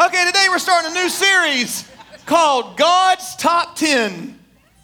Okay, today we're starting a new series called God's Top 10.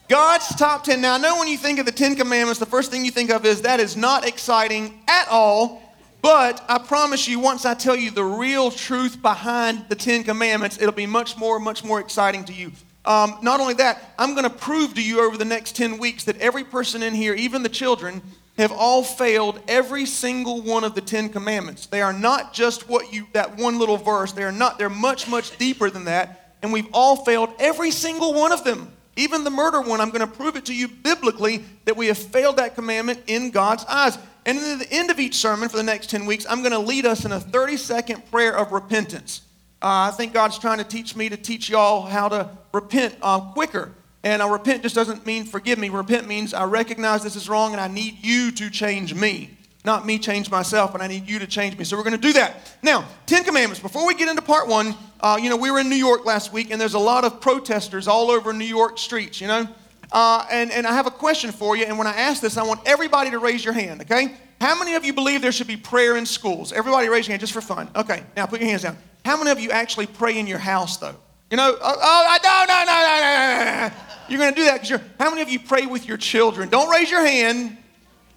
God's Top 10. Now, I know when you think of the Ten Commandments, the first thing you think of is that is not exciting at all. But I promise you, once I tell you the real truth behind the Ten Commandments, it'll be much more, much more exciting to you. Um, not only that, I'm going to prove to you over the next 10 weeks that every person in here, even the children, have all failed every single one of the Ten Commandments. They are not just what you, that one little verse. They are not, they're much, much deeper than that. And we've all failed every single one of them. Even the murder one, I'm going to prove it to you biblically that we have failed that commandment in God's eyes. And at the end of each sermon for the next 10 weeks, I'm going to lead us in a 30 second prayer of repentance. Uh, I think God's trying to teach me to teach y'all how to repent uh, quicker. And I repent just doesn't mean forgive me. Repent means I recognize this is wrong and I need you to change me. Not me change myself, but I need you to change me. So we're going to do that. Now, Ten Commandments. Before we get into part one, uh, you know, we were in New York last week and there's a lot of protesters all over New York streets, you know. Uh, and, and I have a question for you. And when I ask this, I want everybody to raise your hand, okay? How many of you believe there should be prayer in schools? Everybody raise your hand just for fun. Okay, now put your hands down. How many of you actually pray in your house, though? You know, oh, oh no, no, no, no, no, no. You're going to do that because you're. How many of you pray with your children? Don't raise your hand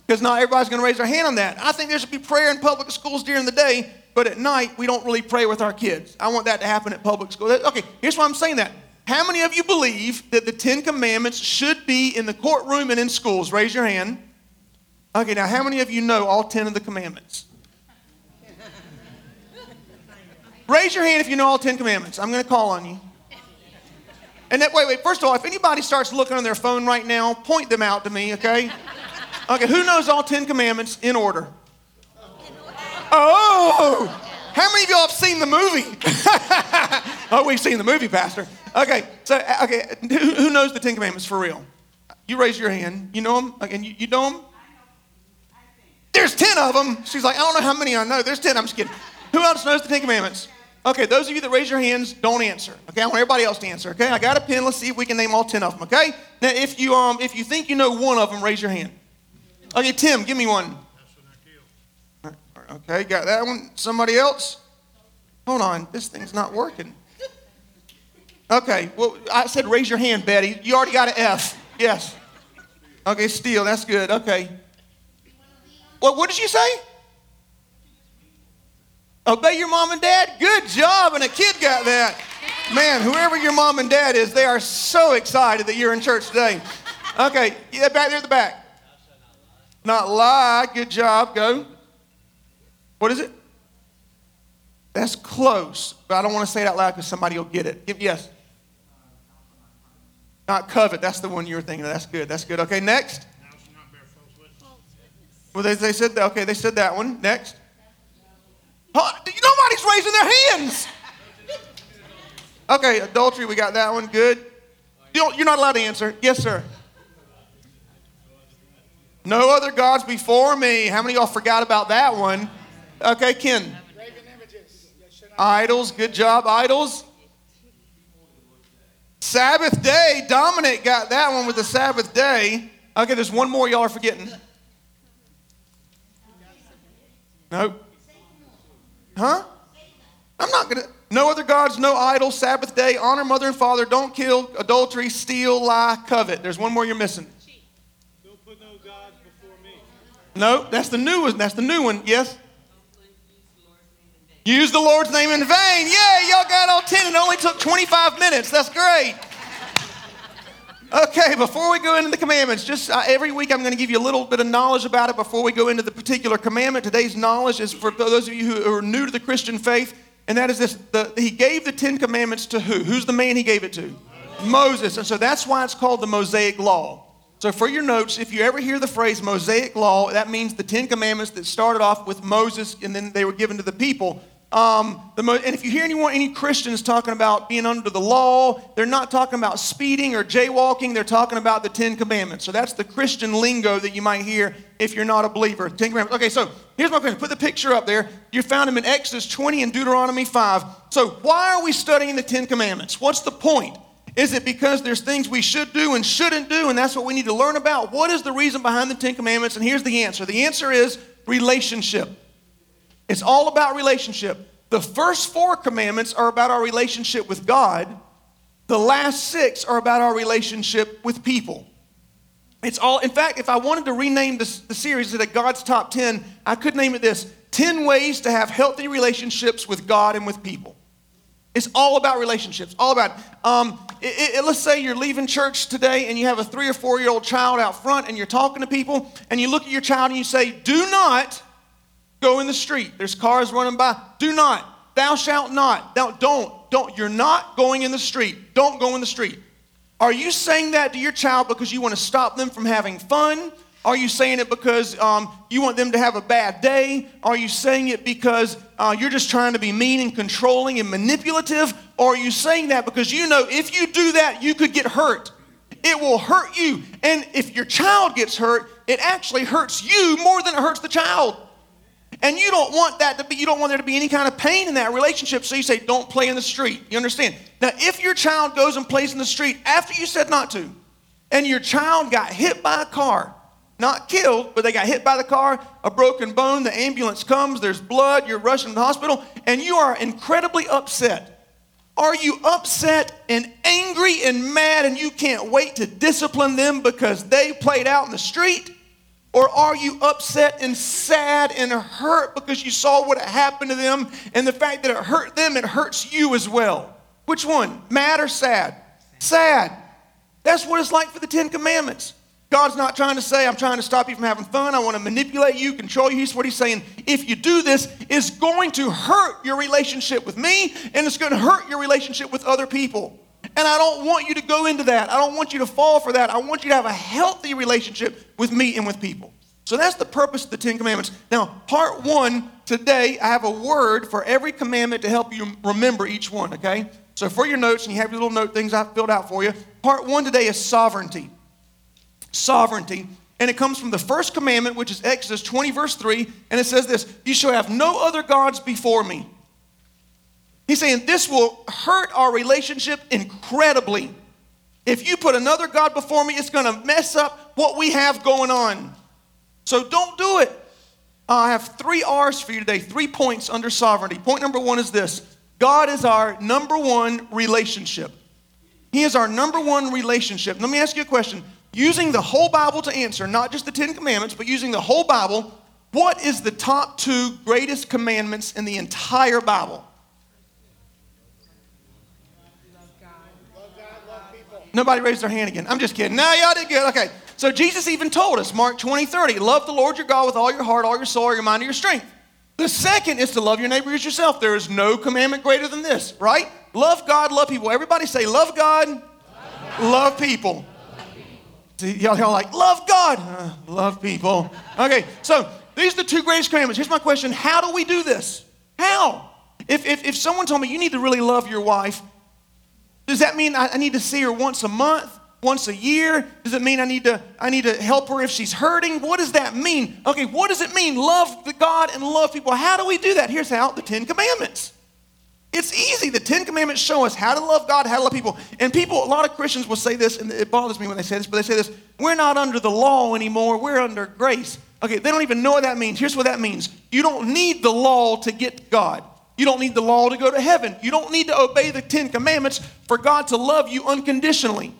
because not everybody's going to raise their hand on that. I think there should be prayer in public schools during the day, but at night we don't really pray with our kids. I want that to happen at public school. Okay, here's why I'm saying that. How many of you believe that the Ten Commandments should be in the courtroom and in schools? Raise your hand. Okay, now how many of you know all 10 of the commandments? Raise your hand if you know all 10 commandments. I'm going to call on you. And that, wait, wait, first of all, if anybody starts looking on their phone right now, point them out to me, okay? Okay, who knows all 10 commandments in order? Oh! How many of y'all have seen the movie? oh, we've seen the movie, Pastor. Okay, so, okay, who, knows the Ten Commandments for real? You raise your hand. You know them? Okay, you, you know them? There's 10 of them. She's like, I don't know how many I know. There's 10. I'm just kidding. Who else knows the Ten Commandments? Okay, those of you that raise your hands, don't answer. Okay, I want everybody else to answer. Okay, I got a pen. Let's see if we can name all ten of them. Okay, now if you um if you think you know one of them, raise your hand. Okay, Tim, give me one. Okay, got that one. Somebody else? Hold on, this thing's not working. Okay, well I said raise your hand, Betty. You already got an F. Yes. Okay, steal. That's good. Okay. What? What did you say? Obey your mom and dad? Good job. And a kid got that. Man, whoever your mom and dad is, they are so excited that you're in church today. Okay, yeah, back there at the back. Not lie. Good job. Go. What is it? That's close, but I don't want to say it out loud because somebody will get it. Yes. Not covet. That's the one you were thinking of. That's good. That's good. Okay, next. Well, they, they said that. Okay, they said that one. Next. Nobody's raising their hands. Okay, adultery, we got that one. Good. You're not allowed to answer. Yes, sir. No other gods before me. How many of y'all forgot about that one? Okay, Ken. Idols. Good job, idols. Sabbath day. Dominic got that one with the Sabbath day. Okay, there's one more y'all are forgetting. Nope. Huh? I'm not going to. No other gods, no idols, Sabbath day, honor mother and father, don't kill, adultery, steal, lie, covet. There's one more you're missing. Don't put no gods before me. No, that's the new one. That's the new one. Yes? Use the Lord's name in vain. Yeah, y'all got all 10 and it only took 25 minutes. That's great. Okay, before we go into the commandments, just uh, every week I'm going to give you a little bit of knowledge about it before we go into the particular commandment. Today's knowledge is for those of you who are new to the Christian faith, and that is this the, He gave the Ten Commandments to who? Who's the man He gave it to? Moses. And so that's why it's called the Mosaic Law. So, for your notes, if you ever hear the phrase Mosaic Law, that means the Ten Commandments that started off with Moses and then they were given to the people. Um, the and if you hear anyone, any Christians talking about being under the law, they're not talking about speeding or jaywalking. They're talking about the Ten Commandments. So that's the Christian lingo that you might hear if you're not a believer. Ten Commandments. Okay, so here's my question. Put the picture up there. You found them in Exodus 20 and Deuteronomy 5. So why are we studying the Ten Commandments? What's the point? Is it because there's things we should do and shouldn't do, and that's what we need to learn about? What is the reason behind the Ten Commandments? And here's the answer the answer is relationship. It's all about relationship. The first four commandments are about our relationship with God. The last six are about our relationship with people. It's all, in fact, if I wanted to rename this, the series to God's Top 10, I could name it this 10 Ways to Have Healthy Relationships with God and with People. It's all about relationships, all about. Um, it, it, let's say you're leaving church today and you have a three or four year old child out front and you're talking to people and you look at your child and you say, Do not go in the street. There's cars running by. Do not. Thou shalt not. Thou don't. Don't. You're not going in the street. Don't go in the street. Are you saying that to your child because you want to stop them from having fun? Are you saying it because um, you want them to have a bad day? Are you saying it because uh, you're just trying to be mean and controlling and manipulative? Or are you saying that because you know if you do that, you could get hurt? It will hurt you. And if your child gets hurt, it actually hurts you more than it hurts the child. And you don't want that to be, you don't want there to be any kind of pain in that relationship. So you say, don't play in the street. You understand? Now, if your child goes and plays in the street after you said not to, and your child got hit by a car, not killed, but they got hit by the car, a broken bone, the ambulance comes, there's blood, you're rushing to the hospital, and you are incredibly upset. Are you upset and angry and mad and you can't wait to discipline them because they played out in the street? Or are you upset and sad and hurt because you saw what happened to them and the fact that it hurt them, it hurts you as well? Which one? Mad or sad? Sad. That's what it's like for the Ten Commandments. God's not trying to say, I'm trying to stop you from having fun. I want to manipulate you, control you. He's what he's saying. If you do this, it's going to hurt your relationship with me and it's going to hurt your relationship with other people. And I don't want you to go into that. I don't want you to fall for that. I want you to have a healthy relationship with me and with people. So that's the purpose of the Ten Commandments. Now, part one today, I have a word for every commandment to help you remember each one, okay? So for your notes, and you have your little note things I filled out for you, part one today is sovereignty sovereignty. And it comes from the first commandment, which is Exodus 20, verse 3. And it says this You shall have no other gods before me. He's saying this will hurt our relationship incredibly. If you put another God before me, it's going to mess up what we have going on. So don't do it. I have three R's for you today, three points under sovereignty. Point number one is this God is our number one relationship. He is our number one relationship. Let me ask you a question using the whole Bible to answer, not just the Ten Commandments, but using the whole Bible, what is the top two greatest commandments in the entire Bible? Nobody raised their hand again. I'm just kidding. No, y'all did good. Okay. So Jesus even told us, Mark 20, 30, love the Lord your God with all your heart, all your soul, all your mind, and your strength. The second is to love your neighbor as yourself. There is no commandment greater than this, right? Love God, love people. Everybody say, love God, love, love people. Y'all, y'all like, love God, uh, love people. Okay, so these are the two greatest commandments. Here's my question How do we do this? How? If, if, if someone told me you need to really love your wife, does that mean I, need to see her once a month? once a year? Does it mean I need to I need to help her if she's hurting? What does that mean? Okay, what does it mean? Love the God and love people. How do we do that? Here's how the Ten Commandments. It's easy. The Ten Commandments show us how to love God, how to love people. And people, a lot of Christians will say this, and it bothers me when they say this, but they say this we're not under the law anymore, we're under grace. Okay, they don't even know what that means. Here's what that means you don't need the law to get God. You don't need the law to go to heaven. You don't need to obey the Ten Commandments for God to love you unconditionally.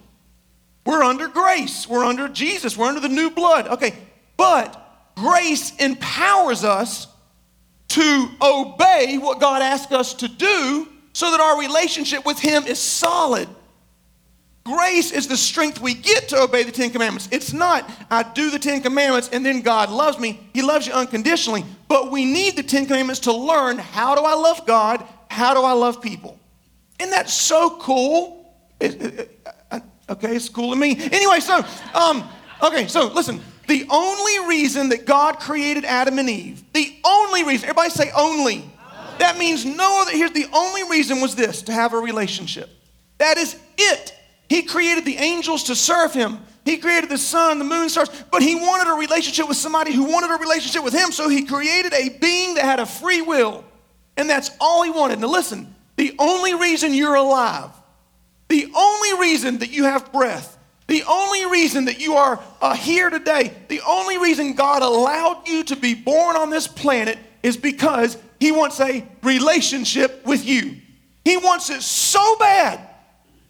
We're under grace. We're under Jesus. We're under the new blood. Okay, but grace empowers us to obey what God asks us to do so that our relationship with Him is solid. Grace is the strength we get to obey the Ten Commandments. It's not, I do the Ten Commandments and then God loves me. He loves you unconditionally. But we need the Ten Commandments to learn how do I love God? How do I love people? Isn't that so cool? It, it, it, okay, it's cool to me. Anyway, so, um, okay, so listen. The only reason that God created Adam and Eve, the only reason, everybody say only. That means no other, here's the only reason was this to have a relationship. That is it. He created the angels to serve him. He created the sun, the moon, stars, but he wanted a relationship with somebody who wanted a relationship with him, so he created a being that had a free will. And that's all he wanted. Now, listen, the only reason you're alive, the only reason that you have breath, the only reason that you are uh, here today, the only reason God allowed you to be born on this planet is because He wants a relationship with you. He wants it so bad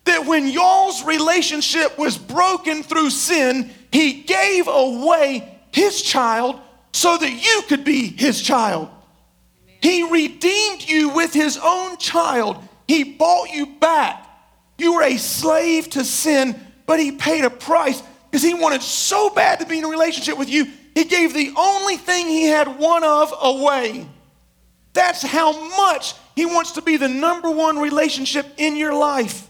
that when y'all's relationship was broken through sin, He gave away His child so that you could be His child. He redeemed you with His own child. He bought you back. You were a slave to sin, but He paid a price because He wanted so bad to be in a relationship with you. He gave the only thing He had one of away. That's how much he wants to be the number one relationship in your life.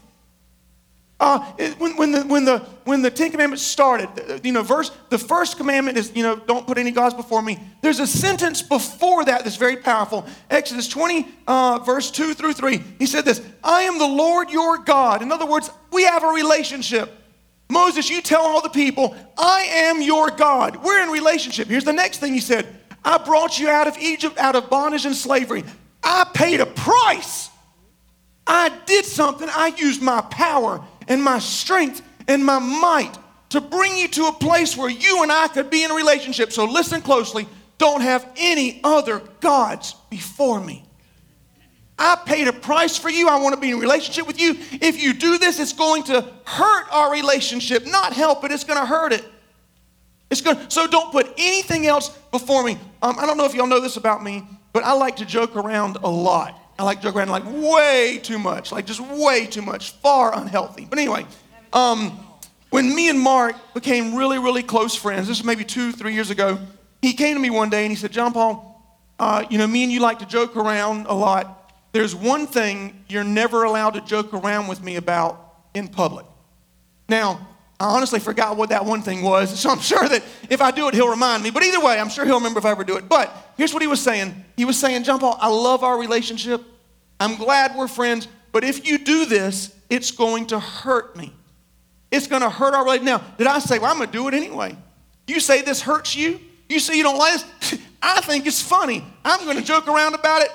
Uh, when, when, the, when, the, when the Ten Commandments started, you know, verse, the first commandment is, you know, don't put any gods before me. There's a sentence before that that's very powerful. Exodus 20, uh, verse 2 through 3. He said this I am the Lord your God. In other words, we have a relationship. Moses, you tell all the people, I am your God. We're in relationship. Here's the next thing he said I brought you out of Egypt, out of bondage and slavery. I paid a price. I did something. I used my power and my strength and my might to bring you to a place where you and I could be in a relationship. So listen closely. Don't have any other gods before me. I paid a price for you. I want to be in a relationship with you. If you do this, it's going to hurt our relationship, not help it. It's going to hurt it. It's going so don't put anything else before me. Um, I don't know if y'all know this about me, but I like to joke around a lot. I like to joke around like way too much, like just way too much, far unhealthy. But anyway, um, when me and Mark became really, really close friends, this was maybe two, three years ago, he came to me one day and he said, John Paul, uh, you know, me and you like to joke around a lot. There's one thing you're never allowed to joke around with me about in public. Now, I honestly forgot what that one thing was, so I'm sure that if I do it, he'll remind me. But either way, I'm sure he'll remember if I ever do it. But here's what he was saying He was saying, John Paul, I love our relationship. I'm glad we're friends. But if you do this, it's going to hurt me. It's going to hurt our relationship. Now, did I say, well, I'm going to do it anyway? You say this hurts you? You say you don't like this? I think it's funny. I'm going to joke around about it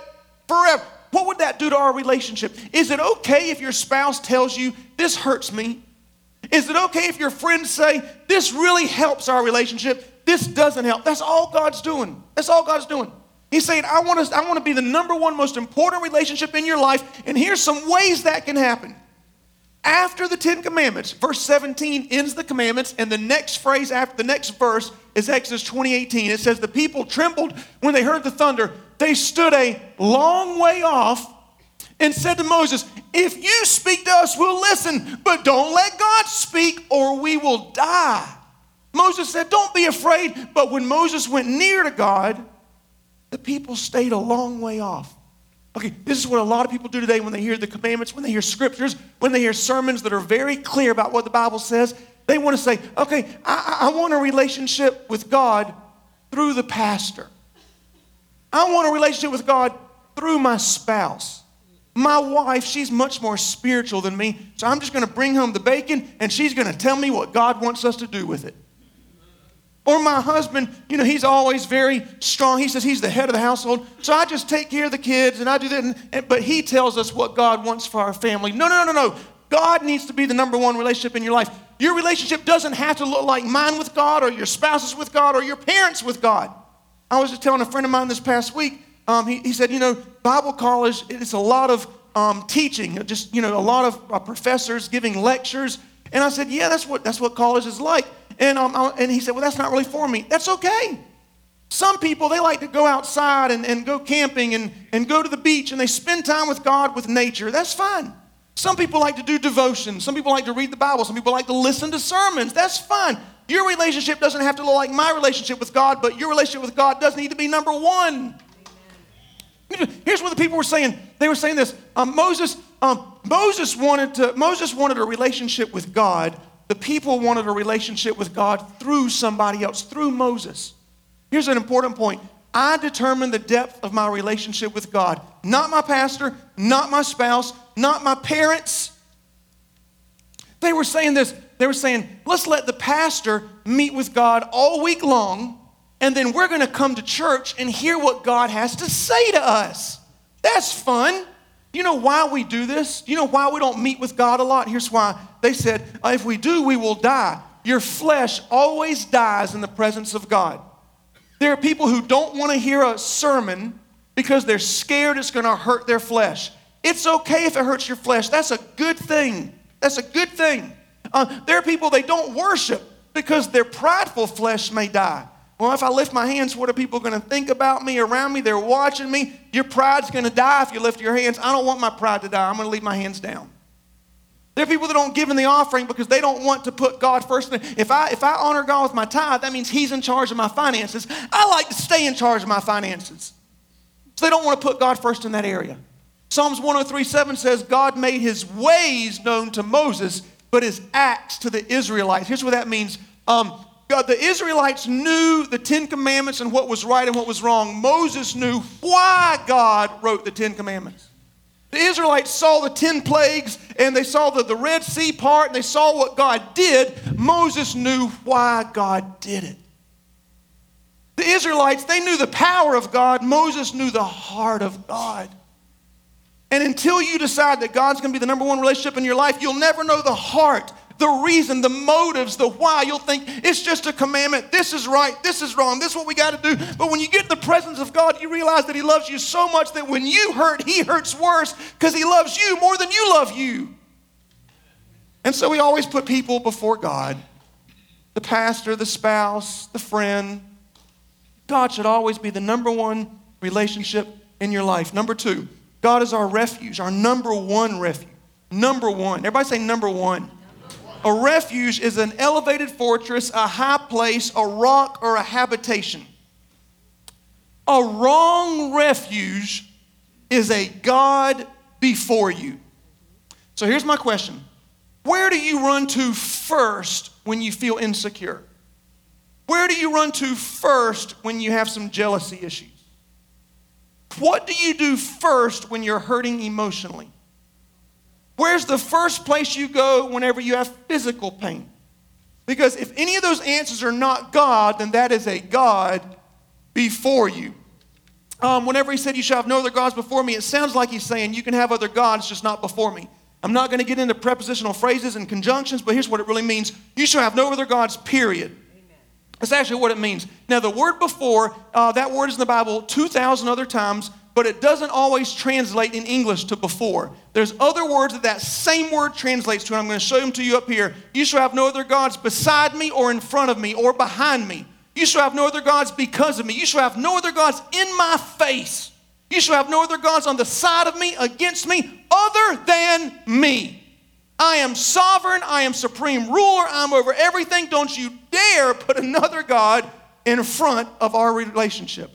forever. What would that do to our relationship? Is it okay if your spouse tells you, this hurts me? Is it okay if your friends say, This really helps our relationship? This doesn't help. That's all God's doing. That's all God's doing. He's saying, I want to, I want to be the number one most important relationship in your life, and here's some ways that can happen. After the Ten Commandments, verse 17 ends the commandments, and the next phrase after the next verse is Exodus 20, 18. It says, The people trembled when they heard the thunder. They stood a long way off and said to Moses, If you speak to us, we'll listen, but don't let God speak or we will die. Moses said, Don't be afraid. But when Moses went near to God, the people stayed a long way off. Okay, this is what a lot of people do today when they hear the commandments, when they hear scriptures, when they hear sermons that are very clear about what the Bible says. They want to say, okay, I, I want a relationship with God through the pastor. I want a relationship with God through my spouse. My wife, she's much more spiritual than me, so I'm just going to bring home the bacon and she's going to tell me what God wants us to do with it. Or my husband, you know, he's always very strong. He says he's the head of the household, so I just take care of the kids and I do that. And, and, but he tells us what God wants for our family. No, no, no, no, no. God needs to be the number one relationship in your life. Your relationship doesn't have to look like mine with God or your spouse's with God or your parents with God. I was just telling a friend of mine this past week, um, he, he, said, you know, Bible college, it's a lot of um, teaching, just, you know, a lot of uh, professors giving lectures. And I said, yeah, that's what, that's what college is like. And, um, I, and he said, well, that's not really for me. That's okay. Some people, they like to go outside and, and go camping and, and go to the beach and they spend time with God, with nature. That's fine. Some people like to do devotion. Some people like to read the Bible. Some people like to listen to sermons. That's fine. Your relationship doesn't have to look like my relationship with God, but your relationship with God does need to be number one. Here's what the people were saying. They were saying this. Um, Moses, um, Moses wanted to. Moses wanted a relationship with God. The people wanted a relationship with God through somebody else, through Moses. Here's an important point. I determine the depth of my relationship with God, not my pastor, not my spouse, not my parents. They were saying this. They were saying, let's let the pastor meet with God all week long and then we're going to come to church and hear what God has to say to us. That's fun. You know why we do this? You know why we don't meet with God a lot? Here's why. They said, uh, if we do, we will die. Your flesh always dies in the presence of God. There are people who don't want to hear a sermon because they're scared it's going to hurt their flesh. It's okay if it hurts your flesh. That's a good thing. That's a good thing. Uh, there are people they don't worship because their prideful flesh may die. Well, if I lift my hands, what are people going to think about me around me? They're watching me. Your pride's going to die if you lift your hands. I don't want my pride to die. I'm going to leave my hands down. There are people that don't give in the offering because they don't want to put God first. If I, if I honor God with my tithe, that means He's in charge of my finances. I like to stay in charge of my finances. So they don't want to put God first in that area. Psalms 103 7 says, God made His ways known to Moses, but His acts to the Israelites. Here's what that means. Um, God, the Israelites knew the Ten Commandments and what was right and what was wrong. Moses knew why God wrote the Ten Commandments. The Israelites saw the 10 plagues and they saw the, the Red Sea part and they saw what God did. Moses knew why God did it. The Israelites, they knew the power of God. Moses knew the heart of God. And until you decide that God's going to be the number one relationship in your life, you'll never know the heart the reason, the motives, the why. You'll think it's just a commandment. This is right. This is wrong. This is what we got to do. But when you get in the presence of God, you realize that He loves you so much that when you hurt, He hurts worse because He loves you more than you love you. And so we always put people before God the pastor, the spouse, the friend. God should always be the number one relationship in your life. Number two, God is our refuge, our number one refuge. Number one. Everybody say number one. A refuge is an elevated fortress, a high place, a rock, or a habitation. A wrong refuge is a God before you. So here's my question Where do you run to first when you feel insecure? Where do you run to first when you have some jealousy issues? What do you do first when you're hurting emotionally? Where's the first place you go whenever you have physical pain? Because if any of those answers are not God, then that is a God before you. Um, whenever he said, You shall have no other gods before me, it sounds like he's saying, You can have other gods, just not before me. I'm not going to get into prepositional phrases and conjunctions, but here's what it really means You shall have no other gods, period. That's actually what it means. Now, the word before, uh, that word is in the Bible 2,000 other times but it doesn't always translate in English to before. There's other words that that same word translates to, and I'm going to show them to you up here. You shall have no other gods beside me or in front of me or behind me. You shall have no other gods because of me. You shall have no other gods in my face. You shall have no other gods on the side of me, against me, other than me. I am sovereign. I am supreme ruler. I'm over everything. Don't you dare put another God in front of our relationship.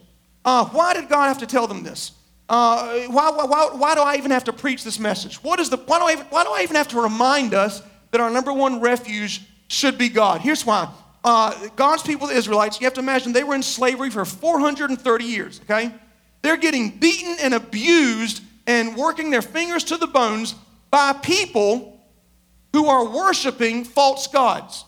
Uh, why did God have to tell them this? Uh, why, why, why do I even have to preach this message? What is the, why, do I even, why do I even have to remind us that our number one refuge should be God? Here's why. Uh, God's people, the Israelites, you have to imagine they were in slavery for 430 years, okay? They're getting beaten and abused and working their fingers to the bones by people who are worshiping false gods.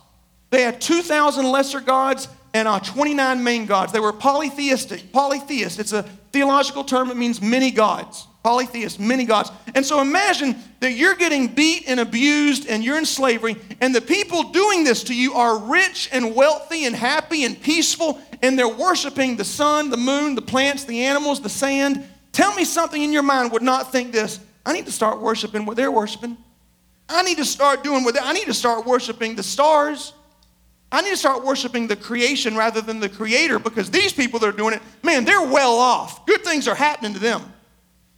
They had 2,000 lesser gods and uh, 29 main gods. They were polytheistic. Polytheist, it's a theological term, it means many gods. Polytheist, many gods. And so imagine that you're getting beat and abused and you're in slavery, and the people doing this to you are rich and wealthy and happy and peaceful, and they're worshiping the sun, the moon, the plants, the animals, the sand. Tell me something in your mind would not think this. I need to start worshiping what they're worshiping. I need to start doing what they, I need to start worshiping the stars. I need to start worshiping the creation rather than the creator because these people that are doing it, man, they're well off. Good things are happening to them.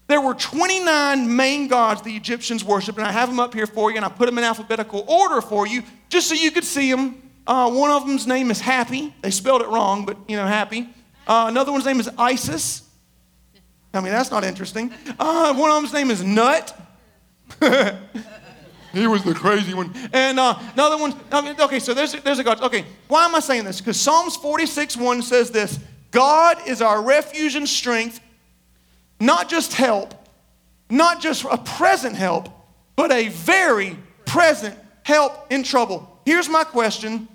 There were 29 main gods the Egyptians worshiped, and I have them up here for you, and I put them in alphabetical order for you just so you could see them. Uh, one of them's name is Happy. They spelled it wrong, but you know, Happy. Uh, another one's name is Isis. I mean, that's not interesting. Uh, one of them's name is Nut. He was the crazy one. And uh, another one, okay, so there's, there's a God. Okay, why am I saying this? Because Psalms 46 1 says this God is our refuge and strength, not just help, not just a present help, but a very present help in trouble. Here's my question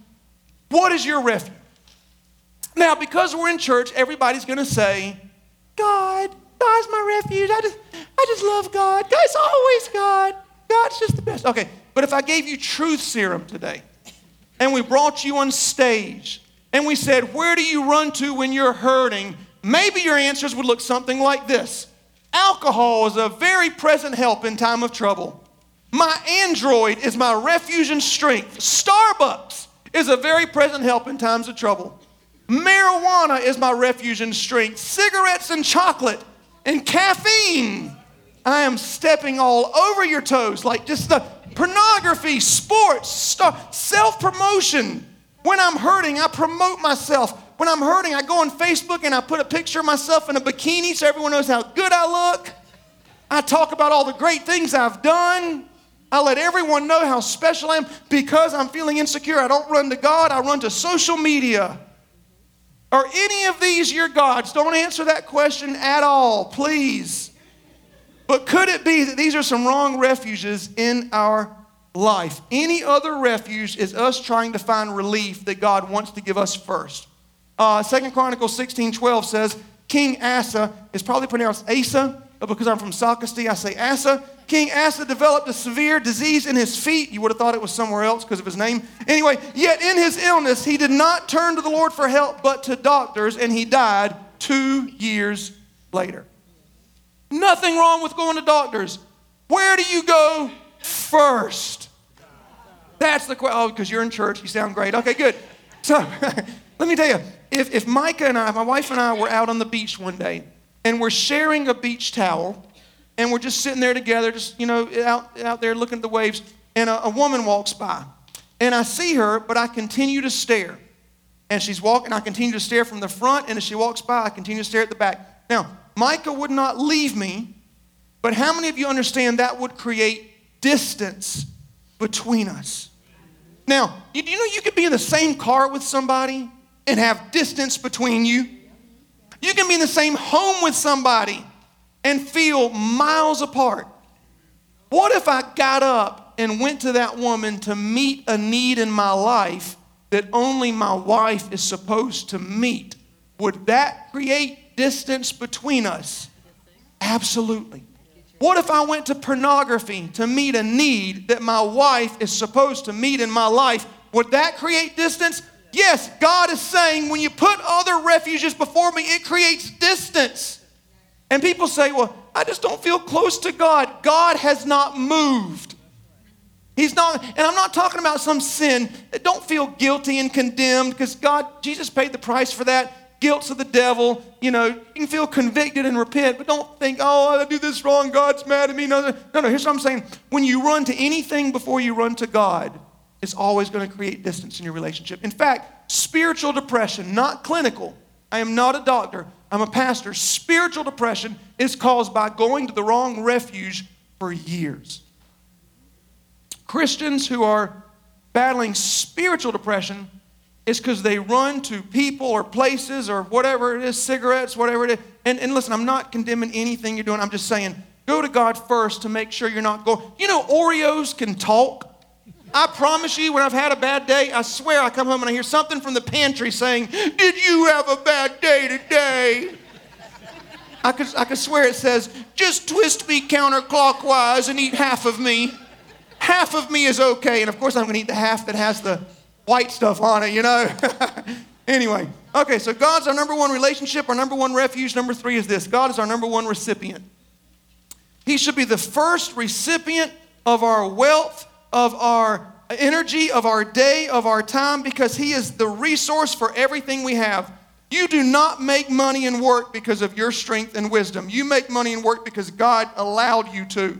What is your refuge? Now, because we're in church, everybody's going to say, God, God's my refuge. I just, I just love God. God's always God. God's just the best. Okay, but if I gave you truth serum today and we brought you on stage and we said, Where do you run to when you're hurting? maybe your answers would look something like this Alcohol is a very present help in time of trouble. My Android is my refuge and strength. Starbucks is a very present help in times of trouble. Marijuana is my refuge and strength. Cigarettes and chocolate and caffeine. I am stepping all over your toes, like just the pornography, sports, self promotion. When I'm hurting, I promote myself. When I'm hurting, I go on Facebook and I put a picture of myself in a bikini so everyone knows how good I look. I talk about all the great things I've done. I let everyone know how special I am because I'm feeling insecure. I don't run to God, I run to social media. Are any of these your gods? Don't answer that question at all, please. But could it be that these are some wrong refuges in our life? Any other refuge is us trying to find relief that God wants to give us first. Uh, 2 Chronicles 16 12 says, King Asa is probably pronounced Asa, but because I'm from Socastee, I say Asa. King Asa developed a severe disease in his feet. You would have thought it was somewhere else because of his name. Anyway, yet in his illness, he did not turn to the Lord for help, but to doctors, and he died two years later. Nothing wrong with going to doctors. Where do you go first? That's the question. Oh, because you're in church, you sound great. Okay, good. So let me tell you if, if Micah and I, my wife and I, were out on the beach one day and we're sharing a beach towel and we're just sitting there together, just, you know, out, out there looking at the waves, and a, a woman walks by. And I see her, but I continue to stare. And she's walking, I continue to stare from the front, and as she walks by, I continue to stare at the back. Now, Micah would not leave me, but how many of you understand that would create distance between us? Now, you, you know you could be in the same car with somebody and have distance between you. You can be in the same home with somebody and feel miles apart. What if I got up and went to that woman to meet a need in my life that only my wife is supposed to meet? Would that create distance between us? Absolutely. What if I went to pornography to meet a need that my wife is supposed to meet in my life? Would that create distance? Yes, God is saying when you put other refuges before me, it creates distance. And people say, well, I just don't feel close to God. God has not moved. He's not, and I'm not talking about some sin. Don't feel guilty and condemned because God, Jesus paid the price for that. Guilt's of the devil. You know, you can feel convicted and repent, but don't think, oh, I do this wrong. God's mad at me. No, no, no. Here's what I'm saying. When you run to anything before you run to God, it's always going to create distance in your relationship. In fact, spiritual depression, not clinical. I am not a doctor. I'm a pastor. Spiritual depression is caused by going to the wrong refuge for years. Christians who are battling spiritual depression is because they run to people or places or whatever it is, cigarettes, whatever it is. And, and listen, I'm not condemning anything you're doing. I'm just saying, go to God first to make sure you're not going. You know, Oreos can talk. I promise you, when I've had a bad day, I swear I come home and I hear something from the pantry saying, Did you have a bad day today? I could, I could swear it says, Just twist me counterclockwise and eat half of me. Half of me is okay. And of course, I'm going to eat the half that has the white stuff on it, you know? anyway, okay, so God's our number one relationship, our number one refuge. Number three is this God is our number one recipient. He should be the first recipient of our wealth of our energy, of our day, of our time, because He is the resource for everything we have. You do not make money and work because of your strength and wisdom. You make money and work because God allowed you to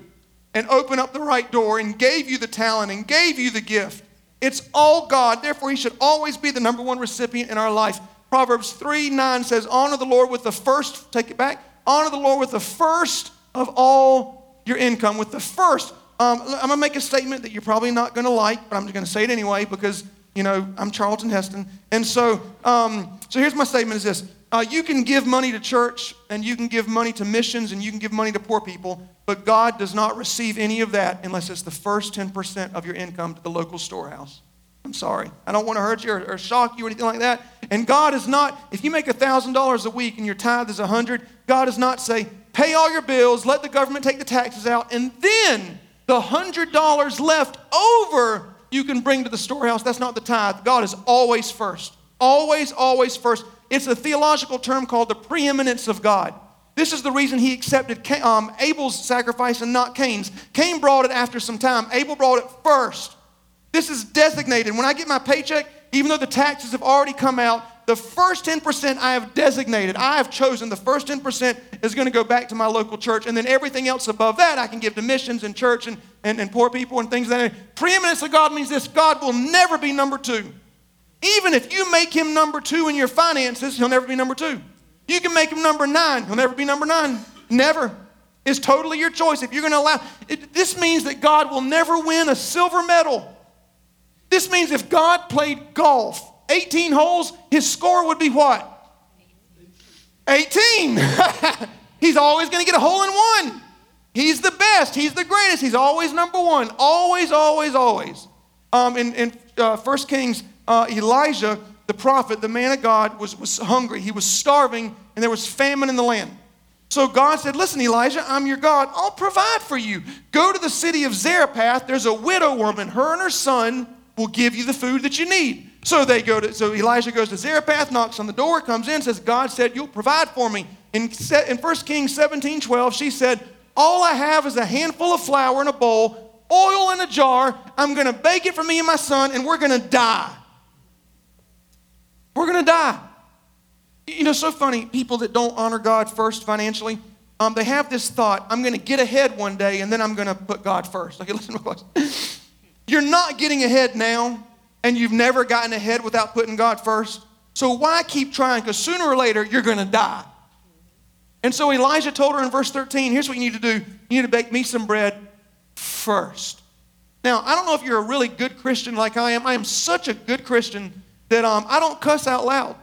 and opened up the right door and gave you the talent and gave you the gift. It's all God. Therefore, He should always be the number one recipient in our life. Proverbs 3 9 says, Honor the Lord with the first, take it back, honor the Lord with the first of all your income, with the first um, I'm going to make a statement that you're probably not going to like, but I'm just going to say it anyway because, you know, I'm Charlton Heston. And so, um, so here's my statement is this. Uh, you can give money to church and you can give money to missions and you can give money to poor people, but God does not receive any of that unless it's the first 10% of your income to the local storehouse. I'm sorry. I don't want to hurt you or, or shock you or anything like that. And God is not, if you make $1,000 a week and your tithe is 100, God does not say, pay all your bills, let the government take the taxes out, and then the hundred dollars left over you can bring to the storehouse. That's not the tithe. God is always first. Always, always first. It's a theological term called the preeminence of God. This is the reason he accepted um, Abel's sacrifice and not Cain's. Cain brought it after some time, Abel brought it first. This is designated. When I get my paycheck, even though the taxes have already come out, the first 10% I have designated, I have chosen the first 10% is going to go back to my local church. And then everything else above that, I can give to missions and church and, and, and poor people and things like that. Preeminence of God means this God will never be number two. Even if you make him number two in your finances, he'll never be number two. You can make him number nine, he'll never be number nine. Never. It's totally your choice. If you're going to allow, it, this means that God will never win a silver medal. This means if God played golf 18 holes, his score would be what? 18. He's always going to get a hole in one. He's the best. He's the greatest. He's always number one. Always, always, always. Um, in in uh, 1 Kings, uh, Elijah, the prophet, the man of God, was, was hungry. He was starving, and there was famine in the land. So God said, Listen, Elijah, I'm your God. I'll provide for you. Go to the city of Zarephath. There's a widow woman. Her and her son will give you the food that you need. So they go to, so Elijah goes to Zarephath, knocks on the door, comes in, says, God said, You'll provide for me. In, in 1 Kings 17 12, she said, All I have is a handful of flour in a bowl, oil in a jar. I'm going to bake it for me and my son, and we're going to die. We're going to die. You know, so funny, people that don't honor God first financially, um, they have this thought I'm going to get ahead one day, and then I'm going to put God first. Okay, listen to my. You're not getting ahead now and you've never gotten ahead without putting God first. So why keep trying? Because sooner or later, you're going to die. And so Elijah told her in verse 13 here's what you need to do you need to bake me some bread first. Now, I don't know if you're a really good Christian like I am. I am such a good Christian that um, I don't cuss out loud,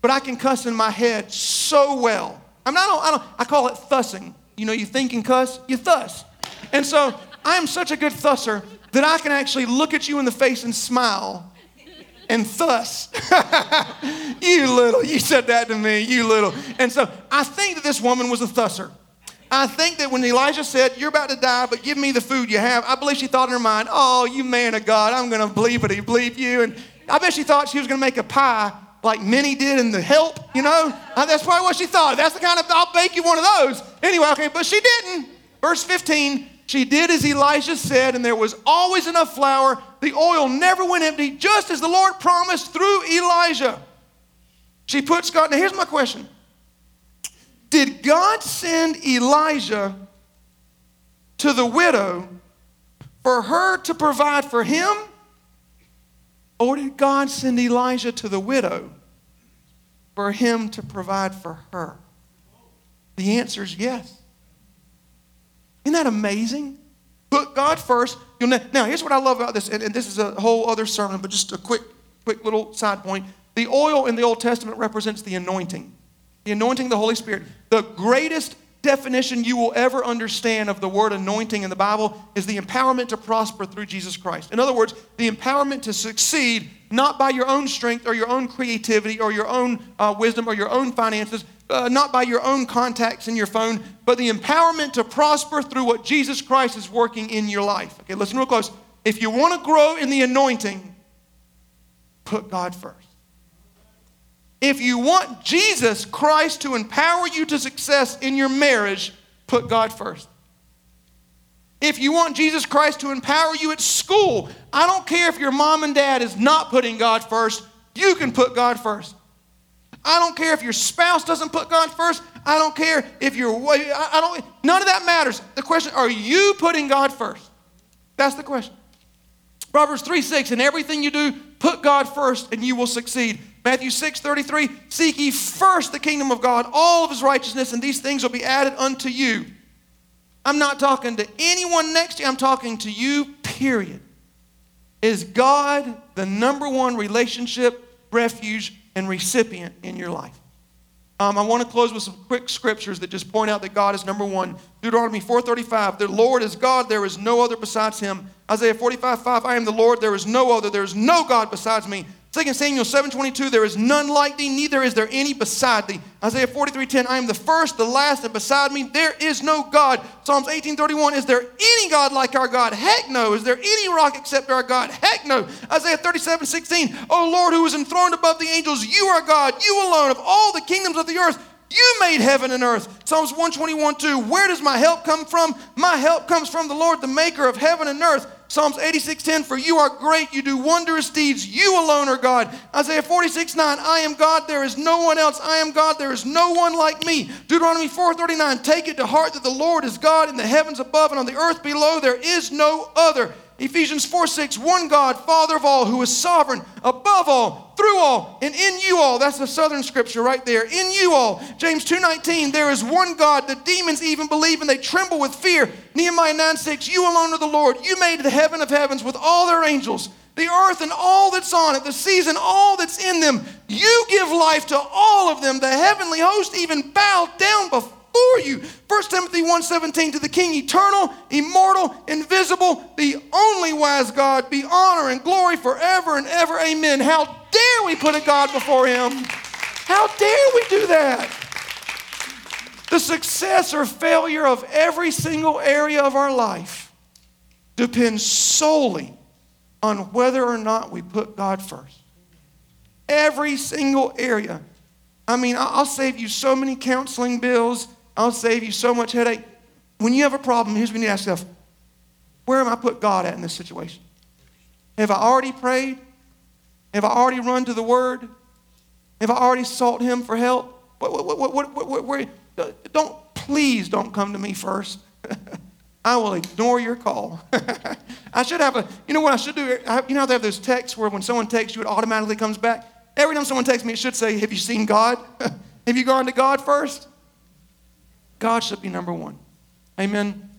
but I can cuss in my head so well. I'm not, I, don't, I call it thussing. You know, you think and cuss, you thuss. And so I am such a good thusser that I can actually look at you in the face and smile and thus you little you said that to me you little and so i think that this woman was a thusser i think that when elijah said you're about to die but give me the food you have i believe she thought in her mind oh you man of god i'm going to believe it he believe you and i bet she thought she was going to make a pie like Minnie did in the help you know uh, that's probably what she thought that's the kind of i'll bake you one of those anyway okay but she didn't verse 15 she did as Elijah said, and there was always enough flour. The oil never went empty, just as the Lord promised through Elijah. She puts God. Now, here's my question Did God send Elijah to the widow for her to provide for him? Or did God send Elijah to the widow for him to provide for her? The answer is yes. Isn't that amazing? Put God first. Now, here's what I love about this, and, and this is a whole other sermon, but just a quick, quick little side point. The oil in the Old Testament represents the anointing, the anointing of the Holy Spirit. The greatest definition you will ever understand of the word anointing in the Bible is the empowerment to prosper through Jesus Christ. In other words, the empowerment to succeed not by your own strength or your own creativity or your own uh, wisdom or your own finances, uh, not by your own contacts in your phone, but the empowerment to prosper through what Jesus Christ is working in your life. Okay, listen real close. If you want to grow in the anointing, put God first. If you want Jesus Christ to empower you to success in your marriage, put God first. If you want Jesus Christ to empower you at school, I don't care if your mom and dad is not putting God first, you can put God first. I don't care if your spouse doesn't put God first. I don't care if you're, I don't, none of that matters. The question, are you putting God first? That's the question. Proverbs 3 6, in everything you do, put God first and you will succeed. Matthew 6 33, seek ye first the kingdom of God, all of his righteousness, and these things will be added unto you. I'm not talking to anyone next to you, I'm talking to you, period. Is God the number one relationship, refuge, and recipient in your life. Um, I want to close with some quick scriptures that just point out that God is number one. Deuteronomy 4:35, the Lord is God, there is no other besides him. Isaiah 45, 5, I am the Lord, there is no other, there is no God besides me. 2 Samuel 7:22, there is none like thee, neither is there any beside thee. Isaiah 43:10, I am the first, the last, and beside me there is no God. Psalms 18:31, is there any God like our God? Heck no. Is there any rock except our God? Heck no. Isaiah 37:16, O Lord, who is enthroned above the angels, you are God, you alone of all the kingdoms of the earth. You made heaven and earth. Psalms 121 2. Where does my help come from? My help comes from the Lord, the maker of heaven and earth. Psalms 86:10, for you are great, you do wondrous deeds, you alone are God. Isaiah 46:9, I am God, there is no one else. I am God, there is no one like me. Deuteronomy 4:39, take it to heart that the Lord is God in the heavens above and on the earth below, there is no other. Ephesians 4 6, one God, Father of all, who is sovereign above all, through all, and in you all. That's the southern scripture right there. In you all. James 2 19, there is one God. The demons even believe and they tremble with fear. Nehemiah 9 6, you alone are the Lord. You made the heaven of heavens with all their angels, the earth and all that's on it, the seas and all that's in them. You give life to all of them. The heavenly host even bowed down before for you. 1 Timothy 1:17 to the King eternal, immortal, invisible, the only wise God, be honor and glory forever and ever. Amen. How dare we put a God before him? How dare we do that? The success or failure of every single area of our life depends solely on whether or not we put God first. Every single area. I mean, I'll save you so many counseling bills I'll save you so much headache. When you have a problem, here's what you need to ask yourself Where am I put God at in this situation? Have I already prayed? Have I already run to the Word? Have I already sought Him for help? What, what, what, don't, please don't come to me first. I will ignore your call. I should have a, you know what I should do? I, you know how they have those texts where when someone texts you, it automatically comes back? Every time someone texts me, it should say, Have you seen God? have you gone to God first? God should be number one. Amen.